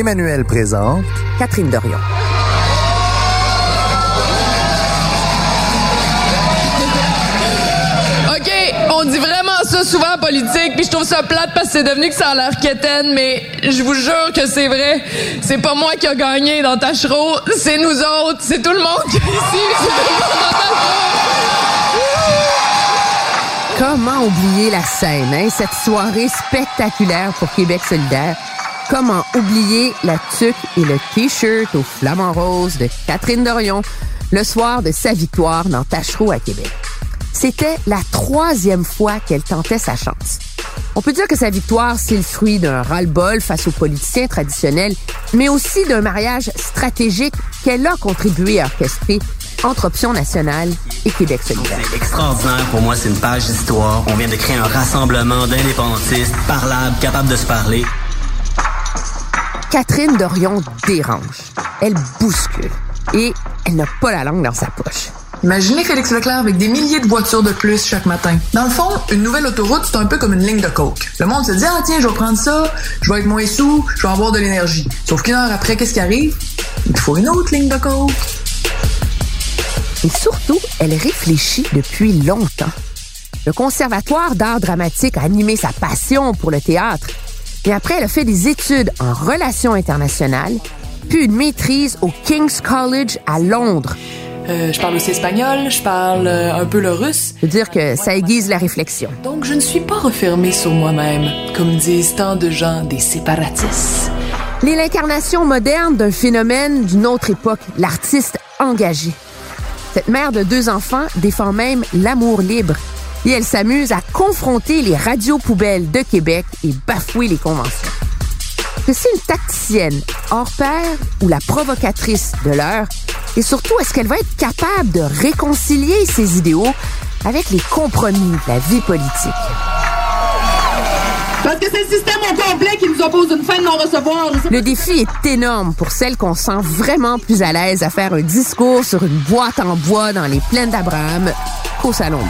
Emmanuel présente Catherine Dorion. OK, on dit vraiment ça souvent en politique, puis je trouve ça plate parce que c'est devenu que ça a l'air quétaine, mais je vous jure que c'est vrai. C'est pas moi qui a gagné dans Tachereau, c'est nous autres, c'est tout le monde qui est ici, c'est tout le monde dans Tachereau. Comment oublier la scène, hein, cette soirée spectaculaire pour Québec solidaire? Comment oublier la tuque et le t-shirt au flamant rose de Catherine Dorion le soir de sa victoire dans Tachereau à Québec? C'était la troisième fois qu'elle tentait sa chance. On peut dire que sa victoire, c'est le fruit d'un ras-le-bol face aux politiciens traditionnels, mais aussi d'un mariage stratégique qu'elle a contribué à orchestrer entre Option nationale et Québec solidaire. Extraordinaire pour moi, c'est une page d'histoire. On vient de créer un rassemblement d'indépendantistes parlables, capables de se parler. Catherine Dorion dérange. Elle bouscule. Et elle n'a pas la langue dans sa poche. Imaginez Félix Leclerc avec des milliers de voitures de plus chaque matin. Dans le fond, une nouvelle autoroute, c'est un peu comme une ligne de coke. Le monde se dit, ah tiens, je vais prendre ça, je vais être moins sous, je vais avoir de l'énergie. Sauf qu'une heure après, qu'est-ce qui arrive? Il faut une autre ligne de coke. Et surtout, elle réfléchit depuis longtemps. Le Conservatoire d'art dramatique a animé sa passion pour le théâtre. Et après, elle a fait des études en relations internationales, puis une maîtrise au King's College à Londres. Euh, je parle aussi espagnol, je parle euh, un peu le russe. Je veux dire que ça aiguise la réflexion. Donc je ne suis pas refermée sur moi-même, comme disent tant de gens des séparatistes. Elle est l'incarnation moderne d'un phénomène d'une autre époque, l'artiste engagé. Cette mère de deux enfants défend même l'amour libre et elle s'amuse à confronter les radios poubelles de Québec et bafouer les conventions. Que c'est une tacticienne hors pair ou la provocatrice de l'heure et surtout est-ce qu'elle va être capable de réconcilier ses idéaux avec les compromis de la vie politique? Parce que c'est le système au complet qui nous oppose une fin de non-recevoir. Le défi est énorme pour celle qu'on sent vraiment plus à l'aise à faire un discours sur une boîte en bois dans les plaines d'Abraham qu'au salon.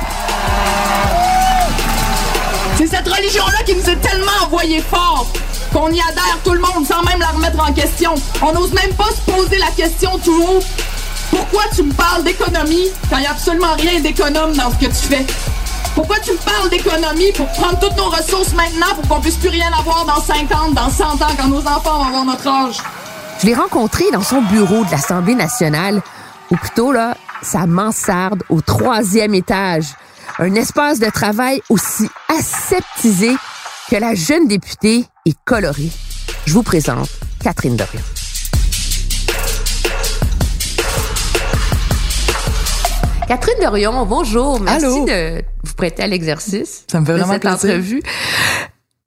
C'est cette religion-là qui nous est tellement envoyée fort qu'on y adhère tout le monde sans même la remettre en question. On n'ose même pas se poser la question tout haut. Pourquoi tu me parles d'économie quand il n'y a absolument rien d'économe dans ce que tu fais? Pourquoi tu me parles d'économie pour prendre toutes nos ressources maintenant pour qu'on puisse plus rien avoir dans 50, dans 100 ans quand nos enfants vont avoir notre âge? Je l'ai rencontré dans son bureau de l'Assemblée nationale, ou plutôt là, sa mansarde au troisième étage. Un espace de travail aussi aseptisé que la jeune députée est colorée. Je vous présente Catherine Dorion. Catherine Dorion, bonjour. Merci Allô? de vous prêter à l'exercice. Ça me fait de vraiment cette plaisir. entrevue.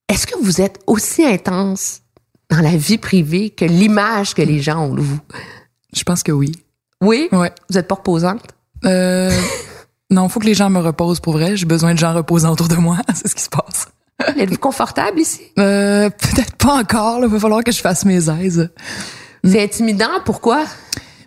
Est-ce que vous êtes aussi intense dans la vie privée que l'image que les gens ont de vous? Je pense que oui. Oui? Ouais. Vous êtes pas reposante? Euh, non, faut que les gens me reposent pour vrai. J'ai besoin de gens reposants autour de moi. C'est ce qui se passe. Êtes-vous confortable ici? Euh, peut-être pas encore. Il va falloir que je fasse mes aises. C'est intimidant, pourquoi?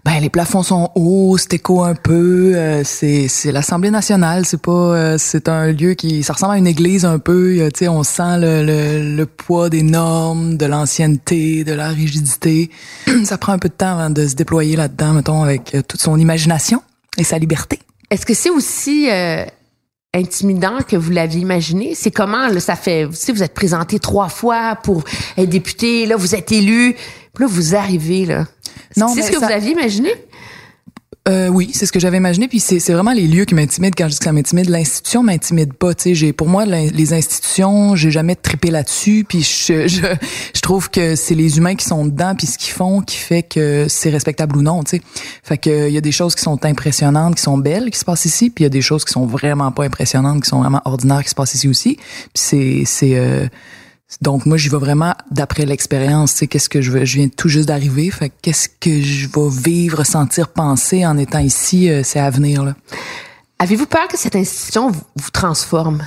Ben les plafonds sont hauts, c'est écho un peu. euh, c'est c'est l'Assemblée nationale, c'est pas euh, c'est un lieu qui ça ressemble à une église un peu. euh, Tu sais, on sent le, le, le poids des normes, de l'ancienneté, de la rigidité. ça prend un peu de temps avant de se déployer là-dedans, mettons, avec euh, toute son imagination et sa liberté. Est-ce que c'est aussi euh, intimidant que vous l'aviez imaginé? C'est comment, là, ça fait, vous savez, vous êtes présenté trois fois pour être député, là, vous êtes élu, puis là, vous arrivez, là. Non, c'est ce que ça- vous aviez imaginé? Euh, oui, c'est ce que j'avais imaginé. Puis c'est vraiment les lieux qui m'intimident. Quand je dis que ça m'intimide, l'institution m'intimide pas. Tu sais, pour moi les institutions, j'ai jamais trippé là-dessus. Puis je, trouve que c'est les humains qui sont dedans puis ce qu'ils font qui fait que c'est respectable ou non. Tu sais, fait que il y a des choses qui sont impressionnantes, qui sont belles, qui se passent ici. Puis il y a des choses qui sont vraiment pas impressionnantes, qui sont vraiment ordinaires, qui se passent ici aussi. C'est euh, Donc moi j'y vais vraiment d'après l'expérience, tu sais qu'est-ce que je veux, je viens tout juste d'arriver, fait qu'est-ce que je vais vivre, sentir, penser en étant ici, euh, c'est à venir là. Avez-vous peur que cette institution vous, transforme?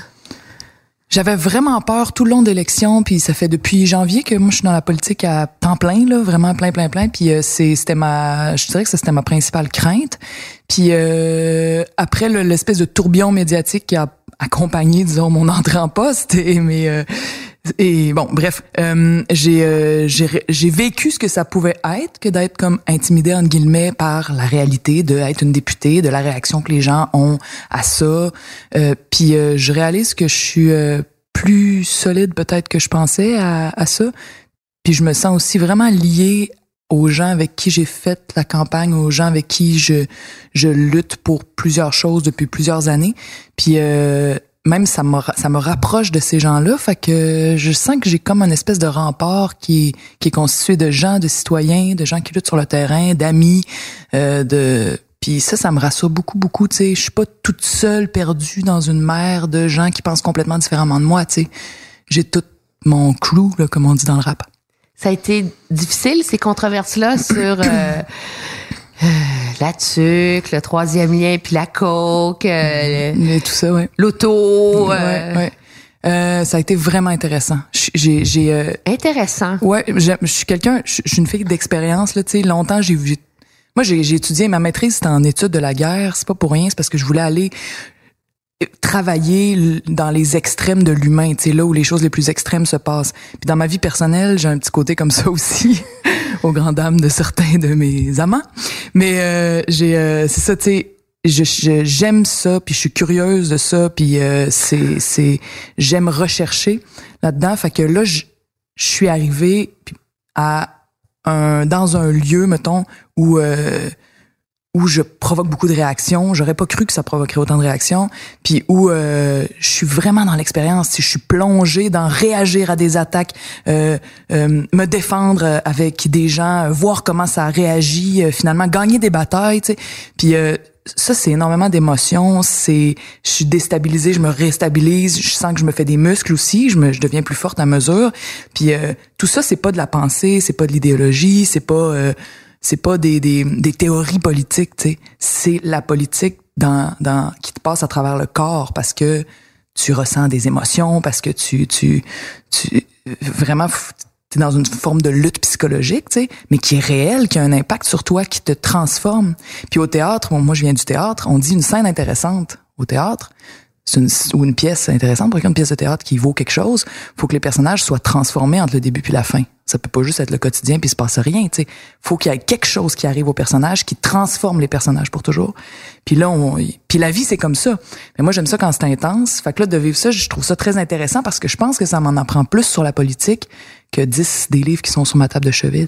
J'avais vraiment peur tout le long de l'élection, puis ça fait depuis janvier que moi je suis dans la politique à temps plein là, vraiment plein plein plein, puis euh, c'est c'était ma je dirais que c'était ma principale crainte. Puis euh, après le- l'espèce de tourbillon médiatique qui a accompagné disons mon entrée en poste et mais euh, et bon, bref, euh, j'ai euh, vécu ce que ça pouvait être que d'être comme intimidé entre guillemets par la réalité de être une députée, de la réaction que les gens ont à ça. Euh, puis euh, je réalise que je suis euh, plus solide peut-être que je pensais à, à ça. Puis je me sens aussi vraiment liée aux gens avec qui j'ai fait la campagne, aux gens avec qui je je lutte pour plusieurs choses depuis plusieurs années. Puis euh, même ça me ça me rapproche de ces gens-là, fait que je sens que j'ai comme une espèce de rempart qui qui est constitué de gens, de citoyens, de gens qui luttent sur le terrain, d'amis, euh, de puis ça, ça me rassure beaucoup, beaucoup. Tu sais, je suis pas toute seule perdue dans une mer de gens qui pensent complètement différemment de moi. Tu sais, j'ai tout mon crew, là, comme on dit dans le rap. Ça a été difficile, ces controverses-là, sur euh, la tuque, le troisième lien, puis la coke, euh, le- tout ça, ouais. l'auto. euh, Ouais, ouais. Euh, ça a été vraiment intéressant. J'ai, j'ai, euh, Intéressant. Ouais, je suis quelqu'un, je suis une fille d'expérience là, tu sais, longtemps j'ai vu moi j'ai j'ai étudié ma maîtrise c'était en études de la guerre, c'est pas pour rien, c'est parce que je voulais aller travailler dans les extrêmes de l'humain, tu sais là où les choses les plus extrêmes se passent. Puis dans ma vie personnelle, j'ai un petit côté comme ça aussi aux grandes dames de certains de mes amants. Mais euh, j'ai euh, c'est ça tu sais je- j'aime ça puis je suis curieuse de ça puis euh, c'est c'est j'aime rechercher là-dedans fait que là je je suis arrivée à un dans un lieu mettons où euh, où je provoque beaucoup de réactions, j'aurais pas cru que ça provoquerait autant de réactions, puis où euh, je suis vraiment dans l'expérience, si je suis plongée dans réagir à des attaques, euh, euh, me défendre avec des gens, euh, voir comment ça réagit, euh, finalement gagner des batailles, tu sais. Puis euh, ça c'est énormément d'émotions, c'est je suis déstabilisée, je me réstabilise, je sens que je me fais des muscles aussi, je me je deviens plus forte à mesure. Puis euh, tout ça c'est pas de la pensée, c'est pas de l'idéologie, c'est pas euh, c'est pas des, des, des théories politiques. C'est la politique dans, dans, qui te passe à travers le corps parce que tu ressens des émotions, parce que tu, tu, tu, vraiment, t'es dans une forme de lutte psychologique, tu mais qui est réelle, qui a un impact sur toi, qui te transforme. Puis au théâtre, bon, moi je viens du théâtre, on dit une scène intéressante au théâtre, une, ou une pièce intéressante, pour une pièce de théâtre qui vaut quelque chose, faut que les personnages soient transformés entre le début puis la fin. Ça peut pas juste être le quotidien puis il se passe rien, tu sais. Faut qu'il y ait quelque chose qui arrive aux personnages qui transforme les personnages pour toujours. Puis là on puis la vie c'est comme ça. Mais moi j'aime ça quand c'est intense. Fait que là de vivre ça, je trouve ça très intéressant parce que je pense que ça m'en apprend plus sur la politique que 10 des livres qui sont sur ma table de chevet.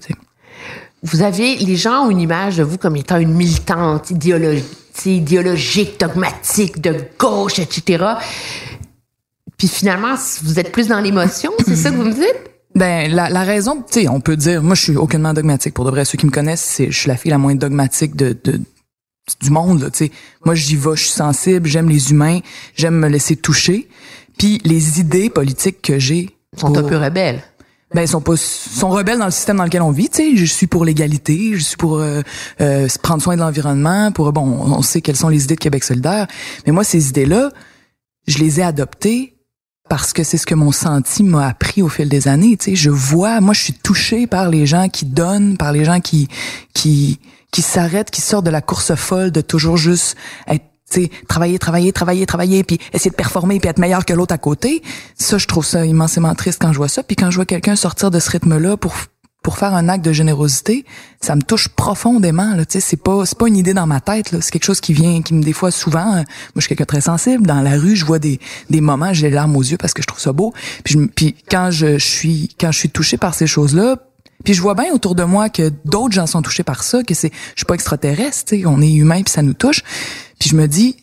Vous avez, les gens ont une image de vous comme étant une militante idéologique, idéologique, dogmatique, de gauche, etc. Puis finalement, vous êtes plus dans l'émotion, c'est ça que vous me dites? Ben la, la raison, tu sais, on peut dire, moi je suis aucunement dogmatique pour de vrai. Ceux qui me connaissent, c'est je suis la fille la moins dogmatique de, de du monde. Tu sais, moi j'y vais, je suis sensible, j'aime les humains, j'aime me laisser toucher. Puis les idées politiques que j'ai sont un peu rebelles. ben ils sont pas sont rebelles dans le système dans lequel on vit tu sais je suis pour l'égalité je suis pour euh, euh, prendre soin de l'environnement pour bon on sait quelles sont les idées de Québec solidaire mais moi ces idées là je les ai adoptées parce que c'est ce que mon senti m'a appris au fil des années tu sais je vois moi je suis touchée par les gens qui donnent par les gens qui qui qui s'arrêtent qui sortent de la course folle de toujours juste être tu sais, travailler, travailler, travailler, travailler, puis essayer de performer, puis être meilleur que l'autre à côté. Ça, je trouve ça immensément triste quand je vois ça. Puis quand je vois quelqu'un sortir de ce rythme-là pour pour faire un acte de générosité, ça me touche profondément. Là, c'est pas c'est pas une idée dans ma tête. Là, c'est quelque chose qui vient, qui me des fois souvent. euh, moi, je suis quelqu'un de très sensible. Dans la rue, je vois des des moments, j'ai les larmes aux yeux parce que je trouve ça beau. Puis, je, quand je, suis quand je suis touchée par ces choses-là, puis je vois bien autour de moi que d'autres gens sont touchés par ça, que c'est, je suis pas extraterrestre, on est humain puis ça nous touche. Puis je me dis,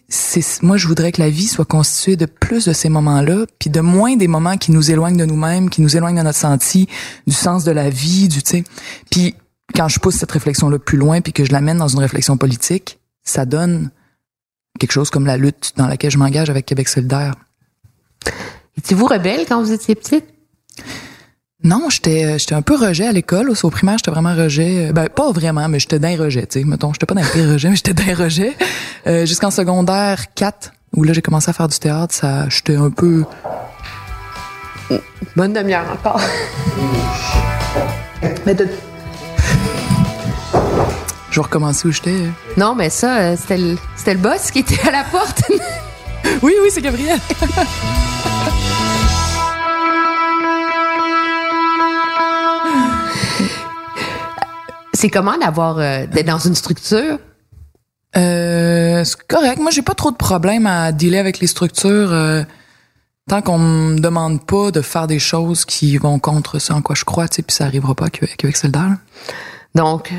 moi je voudrais que la vie soit constituée de plus de ces moments-là, puis de moins des moments qui nous éloignent de nous-mêmes, qui nous éloignent de notre senti, du sens de la vie, du, tu sais. Puis quand je pousse cette réflexion-là plus loin, puis que je l'amène dans une réflexion politique, ça donne quelque chose comme la lutte dans laquelle je m'engage avec Québec solidaire. Étiez-vous rebelle quand vous étiez petite? Non, j'étais euh, j'étais un peu rejet à l'école. Au primaire, j'étais vraiment rejet. Euh, Ben, pas vraiment, mais j'étais d'un rejet, tu sais. Mettons, j'étais pas d'un pire rejet, mais j'étais d'un rejet. Euh, Jusqu'en secondaire 4, où là, j'ai commencé à faire du théâtre, ça, j'étais un peu... Bonne demi-heure encore. Mais de... Je vais recommencer où j'étais. Non, mais ça, c'était le, c'était le boss qui était à la porte. Oui, oui, c'est Gabriel. C'est comment d'avoir euh, d'être dans une structure? Euh, c'est correct. Moi, j'ai pas trop de problème à dealer avec les structures euh, tant qu'on me demande pas de faire des choses qui vont contre ça en quoi je crois, tu sais, puis ça arrivera pas avec Québec solidaire. Donc,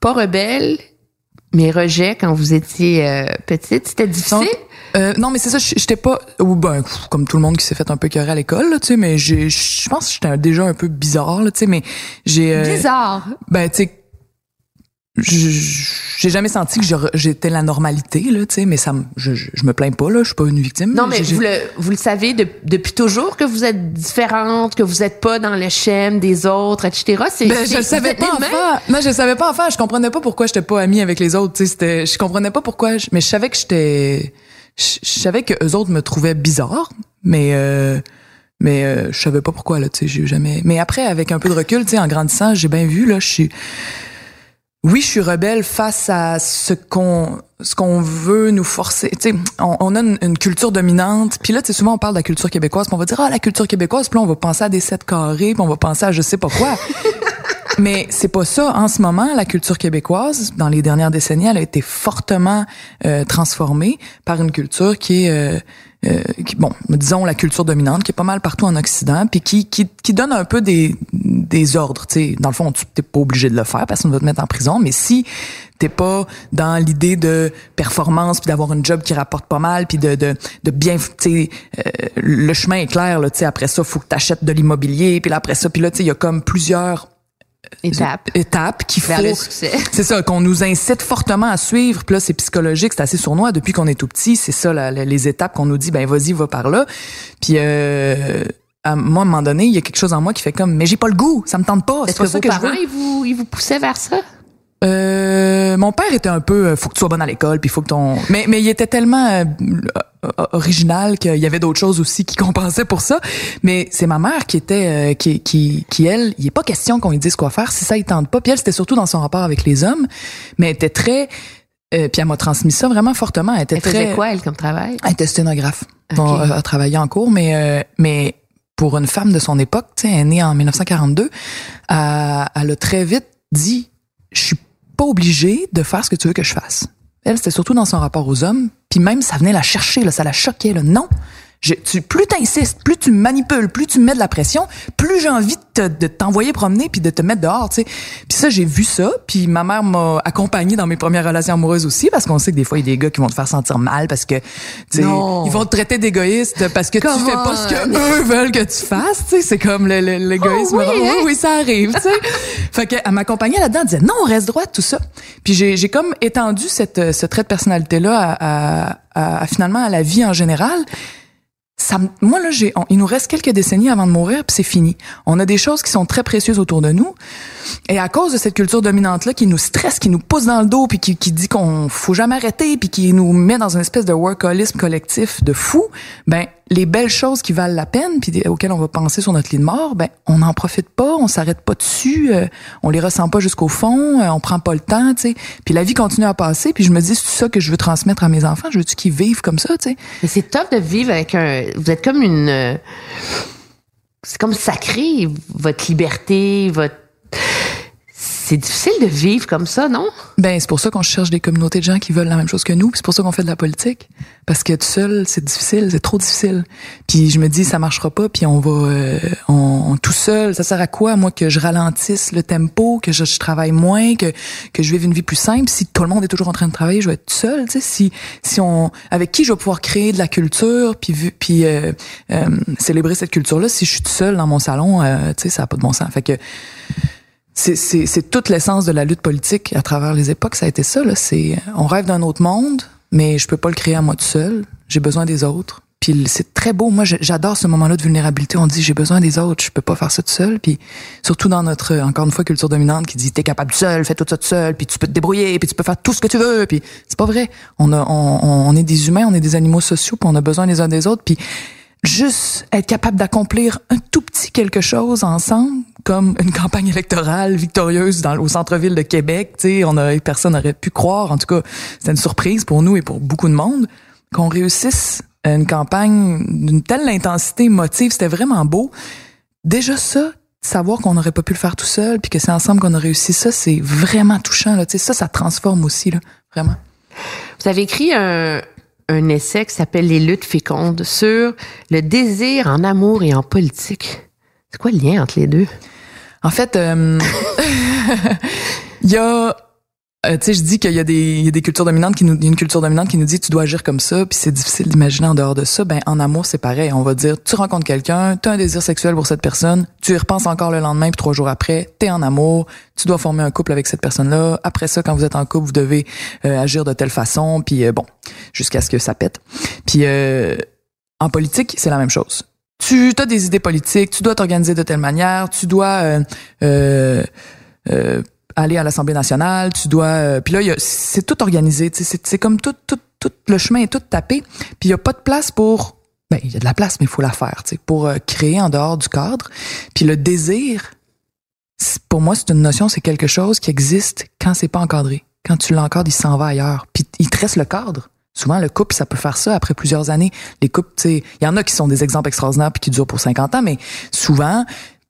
pas rebelle, mais rejet quand vous étiez euh, petite. C'était difficile? Donc, euh, non, mais c'est ça, j'étais pas ou ben comme tout le monde qui s'est fait un peu écœurer à l'école, là, tu sais, mais j'ai je pense que j'étais déjà un peu bizarre, là, tu sais, mais j'ai euh, Bizarre. Ben, tu sais, j'ai jamais senti que j'étais la normalité, là, tu sais, mais ça, me- je, je, je me plains pas, là, je suis pas une victime. Non, mais vous le, vous le savez de- depuis toujours que vous êtes différente, que vous êtes pas dans le schème des autres, etc. C'est, Ben, je le savais pas enfant. Non, je le savais pas enfant. Je comprenais pas pourquoi j'étais pas amie avec les autres. Tu sais, je comprenais pas pourquoi. je- mais je savais que j'étais, je, savais que eux autres me trouvaient bizarre, mais euh, mais euh, je savais pas pourquoi là. Tu sais, j'ai jamais. Mais après, avec un peu de recul, tu sais, en grandissant, j'ai bien vu là, je suis. Oui, je suis rebelle face à ce qu'on ce qu'on veut nous forcer. Tu sais, on, on a une, une culture dominante. Puis là, tu sais, souvent on parle de la culture québécoise, puis on va dire ah la culture québécoise, puis là on va penser à des sept carrés, puis on va penser à je sais pas quoi. Mais c'est pas ça. En ce moment, la culture québécoise, dans les dernières décennies, elle a été fortement euh, transformée par une culture qui est, euh, euh, qui, bon, disons la culture dominante, qui est pas mal partout en Occident, puis qui, qui, qui donne un peu des, des ordres. Tu sais, dans le fond, tu t'es pas obligé de le faire, personne va te mettre en prison, mais si t'es pas dans l'idée de performance puis d'avoir une job qui rapporte pas mal puis de de, de bien tu sais euh, le chemin est clair là tu après ça faut que t'achètes de l'immobilier puis après ça puis là tu il y a comme plusieurs Étape. étapes qu'il faut Vers le succès. c'est ça qu'on nous incite fortement à suivre puis là c'est psychologique c'est assez sournois depuis qu'on est tout petit c'est ça la- la- les étapes qu'on nous dit ben vas-y va par là puis euh, à moi à un moment donné il y a quelque chose en moi qui fait comme mais j'ai pas le goût ça me tente pas c'est Est-ce pas que ça vos que je parents, veux ils vous, ils vous poussaient vers ça? Euh, mon père était un peu euh, faut que tu sois bonne à l'école puis faut que ton mais mais il était tellement euh, original qu'il y avait d'autres choses aussi qui compensaient pour ça mais c'est ma mère qui était euh, qui qui qui elle il est pas question qu'on lui dise quoi faire si ça il tente pas puis elle c'était surtout dans son rapport avec les hommes mais elle était très euh, puis elle m'a transmis ça vraiment fortement elle était Elle très faisait quoi, elle, comme travail? elle était sténographe. Ok. Bon, euh, elle travaillait en cours, mais euh, mais pour une femme de son époque, tu sais, elle est née en 1942, euh, elle a très vite dit, je suis pas obligée de faire ce que tu veux que je fasse. Elle, c'était surtout dans son rapport aux hommes, puis même ça venait la chercher, là, ça la choquait. Là. Non, je, tu, plus t'insistes, plus tu manipules, plus tu me mets de la pression, plus j'ai envie de, te- de t'envoyer promener puis de te mettre dehors, tu sais. Puis ça, j'ai vu ça, puis ma mère m'a accompagnée dans mes premières relations amoureuses aussi, parce qu'on sait que des fois, il y a des gars qui vont te faire sentir mal parce que, tu ils vont te traiter d'égoïste parce que tu fais pas ce que on. eux veulent que tu fasses, tu sais. C'est comme l'égoïsme. Oh oui, oui, hein? oui, ça arrive, tu sais. fait qu'elle m'accompagnait là-dedans, elle disait non, reste droite, tout ça. Puis j'ai, j'ai comme étendu cette, ce trait de personnalité-là à, à- à- à, finalement à la vie en général. Ça, moi là, j'ai, il nous reste quelques décennies avant de mourir, puis c'est fini. On a des choses qui sont très précieuses autour de nous, et à cause de cette culture dominante là qui nous stresse, qui nous pousse dans le dos, puis qui, qui dit qu'on faut jamais arrêter, puis qui nous met dans une espèce de workaholisme collectif de fou, ben les belles choses qui valent la peine, puis auxquelles on va penser sur notre lit de mort, ben on n'en profite pas, on s'arrête pas dessus, euh, on les ressent pas jusqu'au fond, euh, on prend pas le temps, tu sais. Puis la vie continue à passer, puis je me dis c'est ça que je veux transmettre à mes enfants, je veux qu'ils vivent comme ça, tu sais? C'est tough de vivre avec un. Vous êtes comme une. euh, C'est comme sacré, votre liberté, votre. C'est difficile de vivre comme ça, non? Ben c'est pour ça qu'on cherche des communautés de gens qui veulent la même chose que nous, c'est pour ça qu'on fait de la politique parce que tout seul c'est difficile, c'est trop difficile. Puis je me dis ça marchera pas, puis on va euh, on, tout seul, ça sert à quoi moi que je ralentisse le tempo, que je, travaille moins, que que je vive une vie plus simple? Si tout le monde est toujours en train de travailler, je vais être tout seul, tu sais si si on avec qui je vais pouvoir créer de la culture puis puis euh, euh, célébrer cette culture là si je suis tout seul dans mon salon, euh, tu sais ça a pas de bon sens. Fait que c'est, toute l'essence de la lutte politique à travers les époques, ça a été ça. Là. C'est, on rêve d'un autre monde, mais je peux pas le créer à moi tout seul. J'ai besoin des autres. puis c'est très beau. Moi, j'adore ce moment-là de vulnérabilité. On dit j'ai besoin des autres, je peux pas faire ça tout seul. Puis surtout dans notre encore une fois culture dominante qui dit t'es capable tout seul, fais tout ça tout seul, puis tu peux te débrouiller, puis tu peux faire tout ce que tu veux. Puis c'est pas vrai. On a, on, on est des humains, on est des animaux sociaux, puis on a besoin les uns des autres. Puis juste être capable d'accomplir un tout petit quelque chose ensemble, comme une campagne électorale victorieuse dans, au centre-ville de Québec. Tu on personne n'aurait pu croire. En tout cas, c'était une surprise pour nous et pour beaucoup de monde qu'on réussisse une campagne d'une telle intensité émotive, c'était vraiment beau. Déjà ça, savoir qu'on n'aurait pas pu le faire tout seul, puis que c'est ensemble qu'on a réussi ça, c'est vraiment touchant. Là. ça, ça transforme aussi, là, vraiment. Vous avez écrit un, un essai qui s'appelle Les luttes fécondes sur le désir en amour et en politique. C'est quoi le lien entre les deux? En fait, euh, il y a euh, tu sais, je dis qu'il y a des, y a des cultures dominantes qui nous, y a une culture dominante qui nous dit tu dois agir comme ça, puis c'est difficile d'imaginer en dehors de ça. Ben en amour c'est pareil. On va dire tu rencontres quelqu'un, tu as un désir sexuel pour cette personne, tu y repenses encore le lendemain puis trois jours après, t'es en amour, tu dois former un couple avec cette personne-là. Après ça, quand vous êtes en couple, vous devez euh, agir de telle façon, puis euh, bon, jusqu'à ce que ça pète. Puis en politique c'est la même chose. Tu as des idées politiques, tu dois t'organiser de telle manière, tu dois euh, aller à l'Assemblée nationale, tu dois euh, puis là c'est tout organisé, c'est comme tout tout tout le chemin est tout tapé, puis il y a pas de place pour ben il y a de la place mais il faut la faire, tu sais pour euh, créer en dehors du cadre. Puis le désir pour moi c'est une notion, c'est quelque chose qui existe quand c'est pas encadré. Quand tu l'encadres, il s'en va ailleurs. Puis il te reste le cadre. Souvent, le couple, ça peut faire ça après plusieurs années. Les couples, tu sais, il y en a qui sont des exemples extraordinaires puis qui durent pour 50 ans, mais souvent,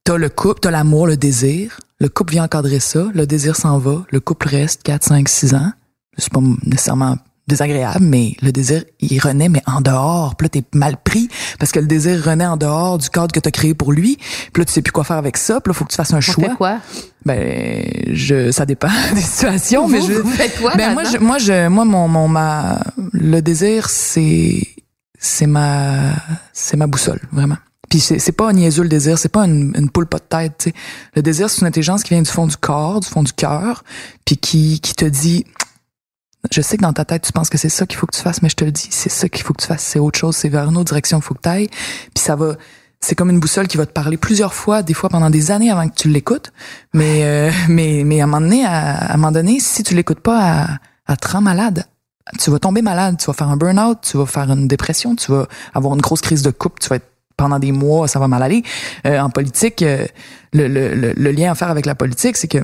t'as le couple, t'as l'amour, le désir, le couple vient encadrer ça, le désir s'en va, le couple reste 4, 5, 6 ans. C'est pas nécessairement désagréable, mais le désir, il renaît, mais en dehors. Puis là, t'es mal pris parce que le désir renaît en dehors du cadre que t'as créé pour lui. Puis là, tu sais plus quoi faire avec ça. Puis là, faut que tu fasses un choix. quoi? Ben, je, ça dépend des situations, mais je. Vous faites quoi, ben, moi, je, moi, je, moi, mon, mon, ma, le désir, c'est, c'est ma, c'est ma boussole, vraiment. Puis c'est, pas un niaiseux le désir, c'est pas une, une poule pas de tête. sais. Le désir, c'est une intelligence qui vient du fond du corps, du fond du cœur, puis qui, qui te dit je sais que dans ta tête, tu penses que c'est ça qu'il faut que tu fasses, mais je te le dis, c'est ça qu'il faut que tu fasses, c'est autre chose, c'est vers une autre direction qu'il faut que tu ailles. Puis ça va, c'est comme une boussole qui va te parler plusieurs fois, des fois pendant des années avant que tu l'écoutes. Mais, euh, mais, mais à un moment donné, à, un moment donné, si tu l'écoutes pas, à, à te rendre malade. Tu vas tomber malade, tu vas faire un burn-out, tu vas faire une dépression, tu vas avoir une grosse crise de couple, tu vas être pendant des mois, ça va mal aller. Euh, en politique, euh, le, le, le, lien à faire avec la politique, c'est que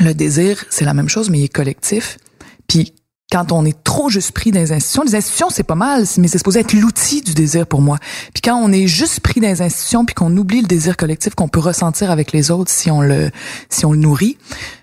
le désir, c'est la même chose, mais il est collectif. Puis quand on est trop juste pris dans les institutions, les institutions c'est pas mal, mais c'est supposé être l'outil du désir pour moi. Puis quand on est juste pris dans les institutions, puis qu'on oublie le désir collectif qu'on peut ressentir avec les autres si on le si on le nourrit,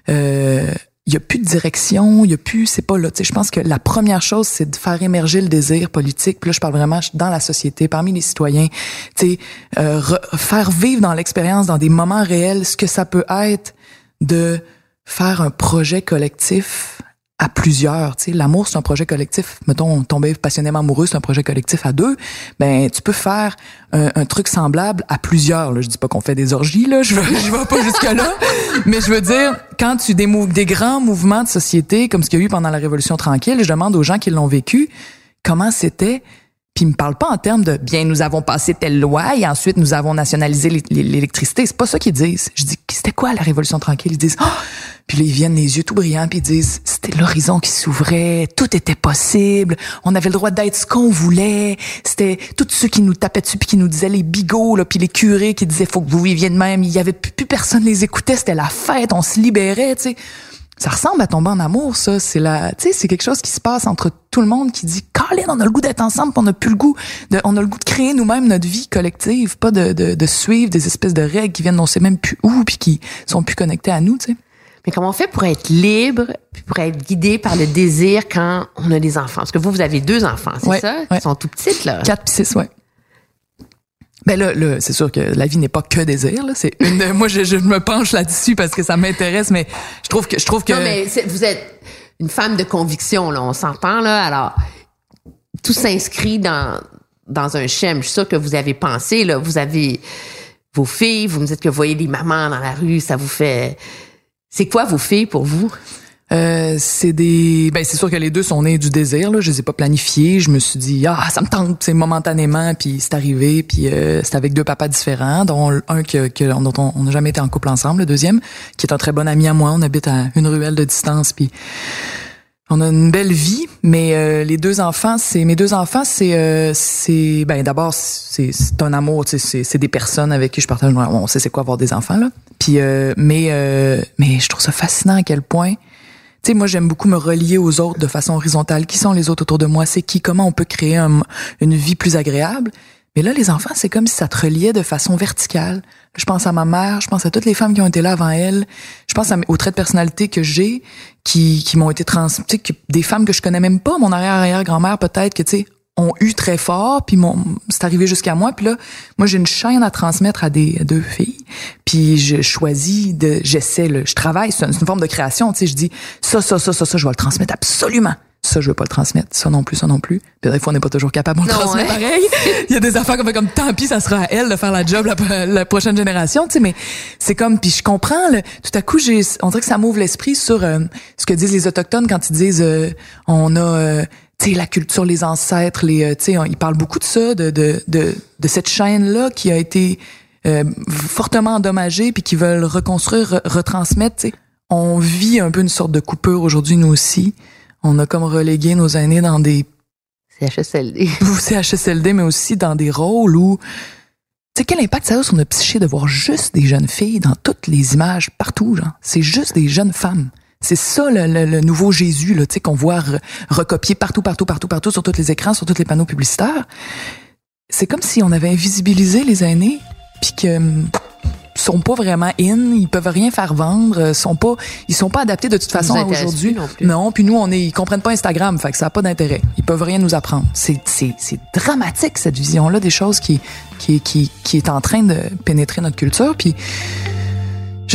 euh, il y a plus de direction, il y a plus, c'est pas là. Tu sais, je pense que la première chose, c'est de faire émerger le désir politique. Puis là, je parle vraiment dans la société, parmi les citoyens. Tu sais, euh, faire vivre dans l'expérience, dans des moments réels, ce que ça peut être de faire un projet collectif à plusieurs. Tu sais, l'amour c'est un projet collectif. Mettons, tomber passionnément amoureux c'est un projet collectif à deux. Ben tu peux faire un, truc semblable à plusieurs. Là. Je dis pas qu'on fait des orgies là, je vais, je vais pas jusque là, mais je veux dire quand tu des, des grands mouvements de société comme ce qu'il y a eu pendant la Révolution tranquille, je demande aux gens qui l'ont vécu comment c'était puis ils me parlent pas en termes de bien nous avons passé telle loi et ensuite nous avons nationalisé l'électricité. C'est pas ça qu'ils disent. Je dis c'était quoi la révolution tranquille? Ils disent oh! puis là, ils viennent les yeux tout brillants puis ils disent c'était l'horizon qui s'ouvrait, tout était possible, on avait le droit d'être ce qu'on voulait. C'était tous ceux qui nous tapaient dessus puis qui nous disaient les bigots là puis les curés qui disaient faut que vous viviez de même. Il y avait plus, plus personne les écoutait, c'était la fête, on se libérait, tu sais ça ressemble à tomber en amour, ça. C'est la, tu sais, c'est quelque chose qui se passe entre tout le monde qui dit, Colin, on a le goût d'être ensemble, on n'a plus le goût de, on a le goût de créer nous-mêmes notre vie collective, pas de, de, de, suivre des espèces de règles qui viennent on sait même plus où puis qui sont plus connectées à nous, tu sais. Mais comment on fait pour être libre, puis pour être guidé par le désir quand on a des enfants? Parce que vous, vous avez deux enfants, c'est ça? Ils sont tout petits, là. Quatre puis six, ouais. Ben là, là c'est sûr que la vie n'est pas que désir. Là. C'est une. moi, je, je me penche là-dessus parce que ça m'intéresse, mais je trouve que je trouve que. Non, mais vous êtes une femme de conviction, là. On s'entend là. Alors, tout s'inscrit dans dans un schéma. Je suis sûre que vous avez pensé là. Vous avez vos filles. Vous me dites que vous voyez des mamans dans la rue. Ça vous fait. C'est quoi vos filles pour vous? Euh, c'est des ben c'est sûr que les deux sont nés du désir là je les ai pas planifiés je me suis dit ah ça me tente c'est momentanément puis c'est arrivé puis euh, c'est avec deux papas différents dont un que, que dont on n'a jamais été en couple ensemble le deuxième qui est un très bon ami à moi on habite à une ruelle de distance puis on a une belle vie, mais euh, les deux enfants, c'est mes deux enfants, c'est euh, c'est ben d'abord c'est c'est un amour, c'est c'est des personnes avec qui je partage. On sait c'est quoi avoir des enfants là. Puis euh, mais mais je trouve ça fascinant à quel point. Moi j'aime beaucoup me relier aux autres de façon horizontale. Qui sont les autres autour de moi? C'est qui? Comment on peut créer une vie plus agréable? Mais là, les enfants, c'est comme si ça te reliait de façon verticale. Je pense à ma mère, je pense à toutes les femmes qui ont été là avant elle. Je pense à, aux traits de personnalité que j'ai, qui, qui m'ont été transmis, des femmes que je connais même pas, mon arrière-arrière-grand-mère peut-être, que tu sais, ont eu très fort, puis mon, c'est arrivé jusqu'à moi. Puis là, moi, j'ai une chaîne à transmettre à des deux filles. Puis je choisis de, j'essaie, je travaille, c'est une, forme de création. Tu sais, je dis ça, ça, ça, ça, ça, je vais le transmettre absolument ça je veux pas le transmettre, ça non plus, ça non plus. Puis des fois on n'est pas toujours capable de le transmettre hein? pareil. Il y a des affaires comme comme tant pis, ça sera à elle de faire la job la, prochaine génération, tu sais mais c'est comme puis je comprends le, tout à coup j'ai on dirait que ça m'ouvre l'esprit sur euh, ce que disent les autochtones quand ils disent euh, on a euh, tu sais la culture les ancêtres les tu sais ils parlent beaucoup de ça de de de, de cette chaîne là qui a été fortement endommagée puis qui veulent reconstruire retransmettre, tu sais. On vit un peu une sorte de coupure aujourd'hui nous aussi on a comme relégué nos aînés dans des CHSLD. CHSLD, mais aussi dans des rôles où tu sais, quel impact ça a sur notre psyché de voir juste des jeunes filles dans toutes les images, partout, genre. C'est juste des jeunes femmes. C'est ça le, nouveau Jésus, là, tu sais, qu'on voit recopier partout, partout, partout, partout, sur tous les écrans, sur tous les panneaux publicitaires. C'est comme si on avait invisibilisé les aînés, puis que hum, sont pas vraiment in, ils peuvent rien faire vendre, euh, sont pas, ils sont pas adaptés de toute façon aujourd'hui. Non, puis nous on est, ils comprennent pas Instagram, fait que ça a pas d'intérêt. Ils peuvent rien nous apprendre. C'est c'est c'est dramatique cette vision là des choses qui qui qui qui est en train de pénétrer notre culture puis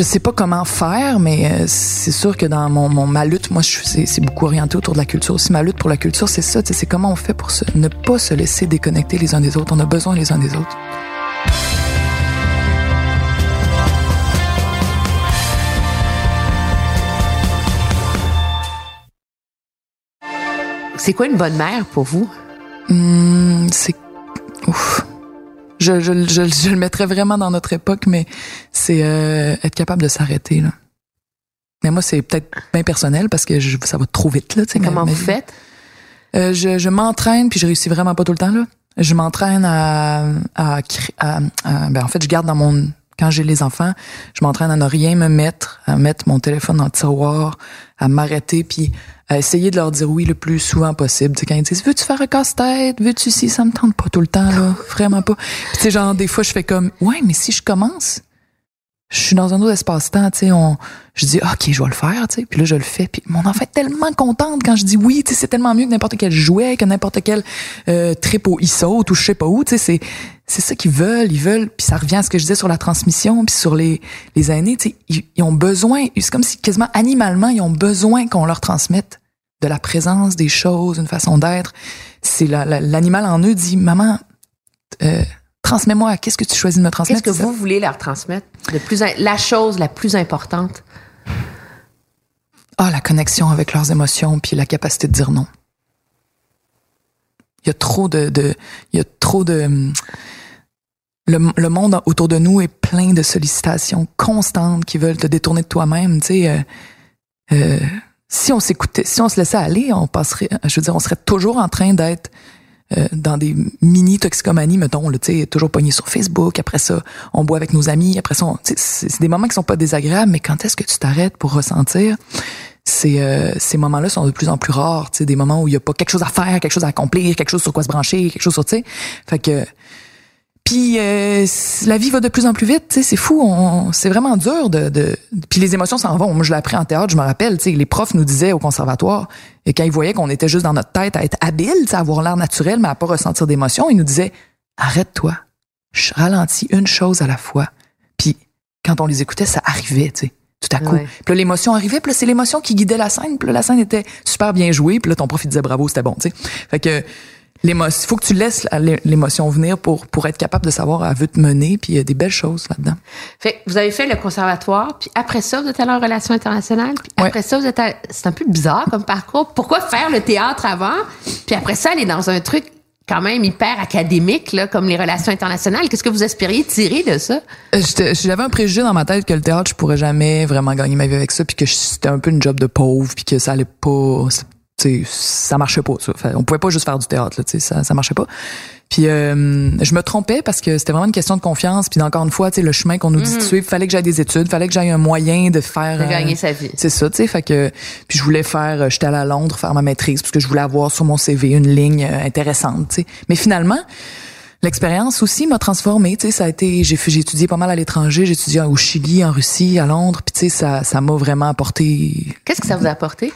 je sais pas comment faire, mais euh, c'est sûr que dans mon, mon ma lutte, moi, c'est beaucoup orienté autour de la culture aussi. Ma lutte pour la culture, c'est ça. C'est comment on fait pour se, ne pas se laisser déconnecter les uns des autres. On a besoin les uns des autres. C'est quoi une bonne mère pour vous? Hum, c'est. Ouf. Je, je, je, je, le mettrais vraiment dans notre époque, mais c'est euh, être capable de s'arrêter. Là. Mais moi, c'est peut-être bien personnel parce que je, ça va trop vite. Là, Comment vous faites? Euh, je je m'entraîne, puis je réussis vraiment pas tout le temps. là. Je m'entraîne à, à, à, à, ben, en fait, je garde dans mon quand j'ai les enfants, je m'entraîne à ne rien me mettre, à mettre mon téléphone dans le tiroir, à m'arrêter, puis à essayer de leur dire oui le plus souvent possible. Tu quand ils disent veux-tu faire un casse-tête, veux-tu si ça me tente pas tout le temps là, vraiment pas. tu sais genre des fois je fais comme ouais mais si je commence, je suis dans un autre espace-temps, tu sais, je dis, OK, je vais le faire, tu sais, puis là, je le fais, puis mon enfant est tellement contente quand je dis oui, tu sais, c'est tellement mieux que n'importe quel jouet, que n'importe quel euh, trip au e ou je sais pas où, tu sais, c'est, c'est ça qu'ils veulent, ils veulent, puis ça revient à ce que je disais sur la transmission, puis sur les, les aînés, tu sais, ils, ils ont besoin, c'est comme si quasiment animalement, ils ont besoin qu'on leur transmette de la présence des choses, une façon d'être. C'est l'animal en eux dit, maman, euh, transmets-moi, qu'est-ce que tu choisis de me transmettre? Qu'est-ce que vous voulez leur transmettre? Plus, la chose la plus importante? Ah, la connexion avec leurs émotions, puis la capacité de dire non. Il y a trop de, de il y a trop de, le, le, monde autour de nous est plein de sollicitations constantes qui veulent te détourner de toi-même, tu sais. Euh, euh, si on s'écoutait, si on se laissait aller, on passerait, je veux dire, on serait toujours en train d'être euh, dans des mini toxicomanies, mettons, tu sais, toujours pogné sur Facebook. Après ça, on boit avec nos amis. Après ça, c'est des moments qui sont pas désagréables, mais quand est-ce que tu t'arrêtes pour ressentir? C'est euh, ces moments-là sont de plus en plus rares, tu sais, des moments où il y a pas quelque chose à faire, quelque chose à accomplir, quelque chose sur quoi se brancher, quelque chose sur, tu sais. Fait que puis euh, la vie va de plus en plus vite, tu sais, c'est fou, c'est vraiment dur de, de puis les émotions s'en vont. Moi je l'ai appris en théâtre, je me rappelle, tu sais, les profs nous disaient au conservatoire et quand ils voyaient qu'on était juste dans notre tête à être habile, à avoir l'air naturel mais à pas ressentir d'émotion, ils nous disaient arrête-toi. Je ralentis une chose à la fois. Puis quand on les écoutait, ça arrivait, tu sais tout à coup. Puis là, l'émotion arrivait, puis là, c'est l'émotion qui guidait la scène. Puis là, la scène était super bien jouée. Puis là, ton prof, il disait bravo, c'était bon, tu sais. Fait que l'émotion, faut que tu laisses la- l'émotion venir pour pour être capable de savoir à veut te mener, puis il y a des belles choses là-dedans. Fait que vous avez fait le conservatoire, puis après ça, vous êtes allé en relations internationales, puis Ouais. après ça, vous êtes allé- C'est un peu bizarre comme parcours. Pourquoi faire le théâtre avant, puis après ça, aller dans un truc quand même hyper académique, là, comme les relations internationales? Qu'est-ce que vous espériez tirer de ça? Euh, j'étais- J'avais un préjugé dans ma tête que le théâtre, je pourrais jamais vraiment gagner ma vie avec ça, puis que c'était un peu une job de pauvre, puis que ça allait pas, ça marchait pas. Ça. Fait, on pouvait pas juste faire du théâtre, là, ça, ça marchait pas. Puis euh, je me trompais parce que c'était vraiment une question de confiance. Puis encore une fois, le chemin qu'on nous dit de suivre, fallait que j'aille des études, fallait que j'aille un moyen de faire Mhm. De euh, gagner sa vie. c'est ça, tu sais, fait que puis je voulais faire, euh, j'étais allée à Londres faire ma maîtrise parce que je voulais avoir sur mon CV une ligne euh, intéressante, tu sais. Mais finalement, l'expérience aussi m'a transformée, tu sais, ça a été, j'ai j'ai étudié pas mal à l'étranger, j'ai étudié au Chili, en Russie, à Londres, puis tu sais, ça, ça m'a vraiment apporté Qu'est-ce que ça vous a apporté?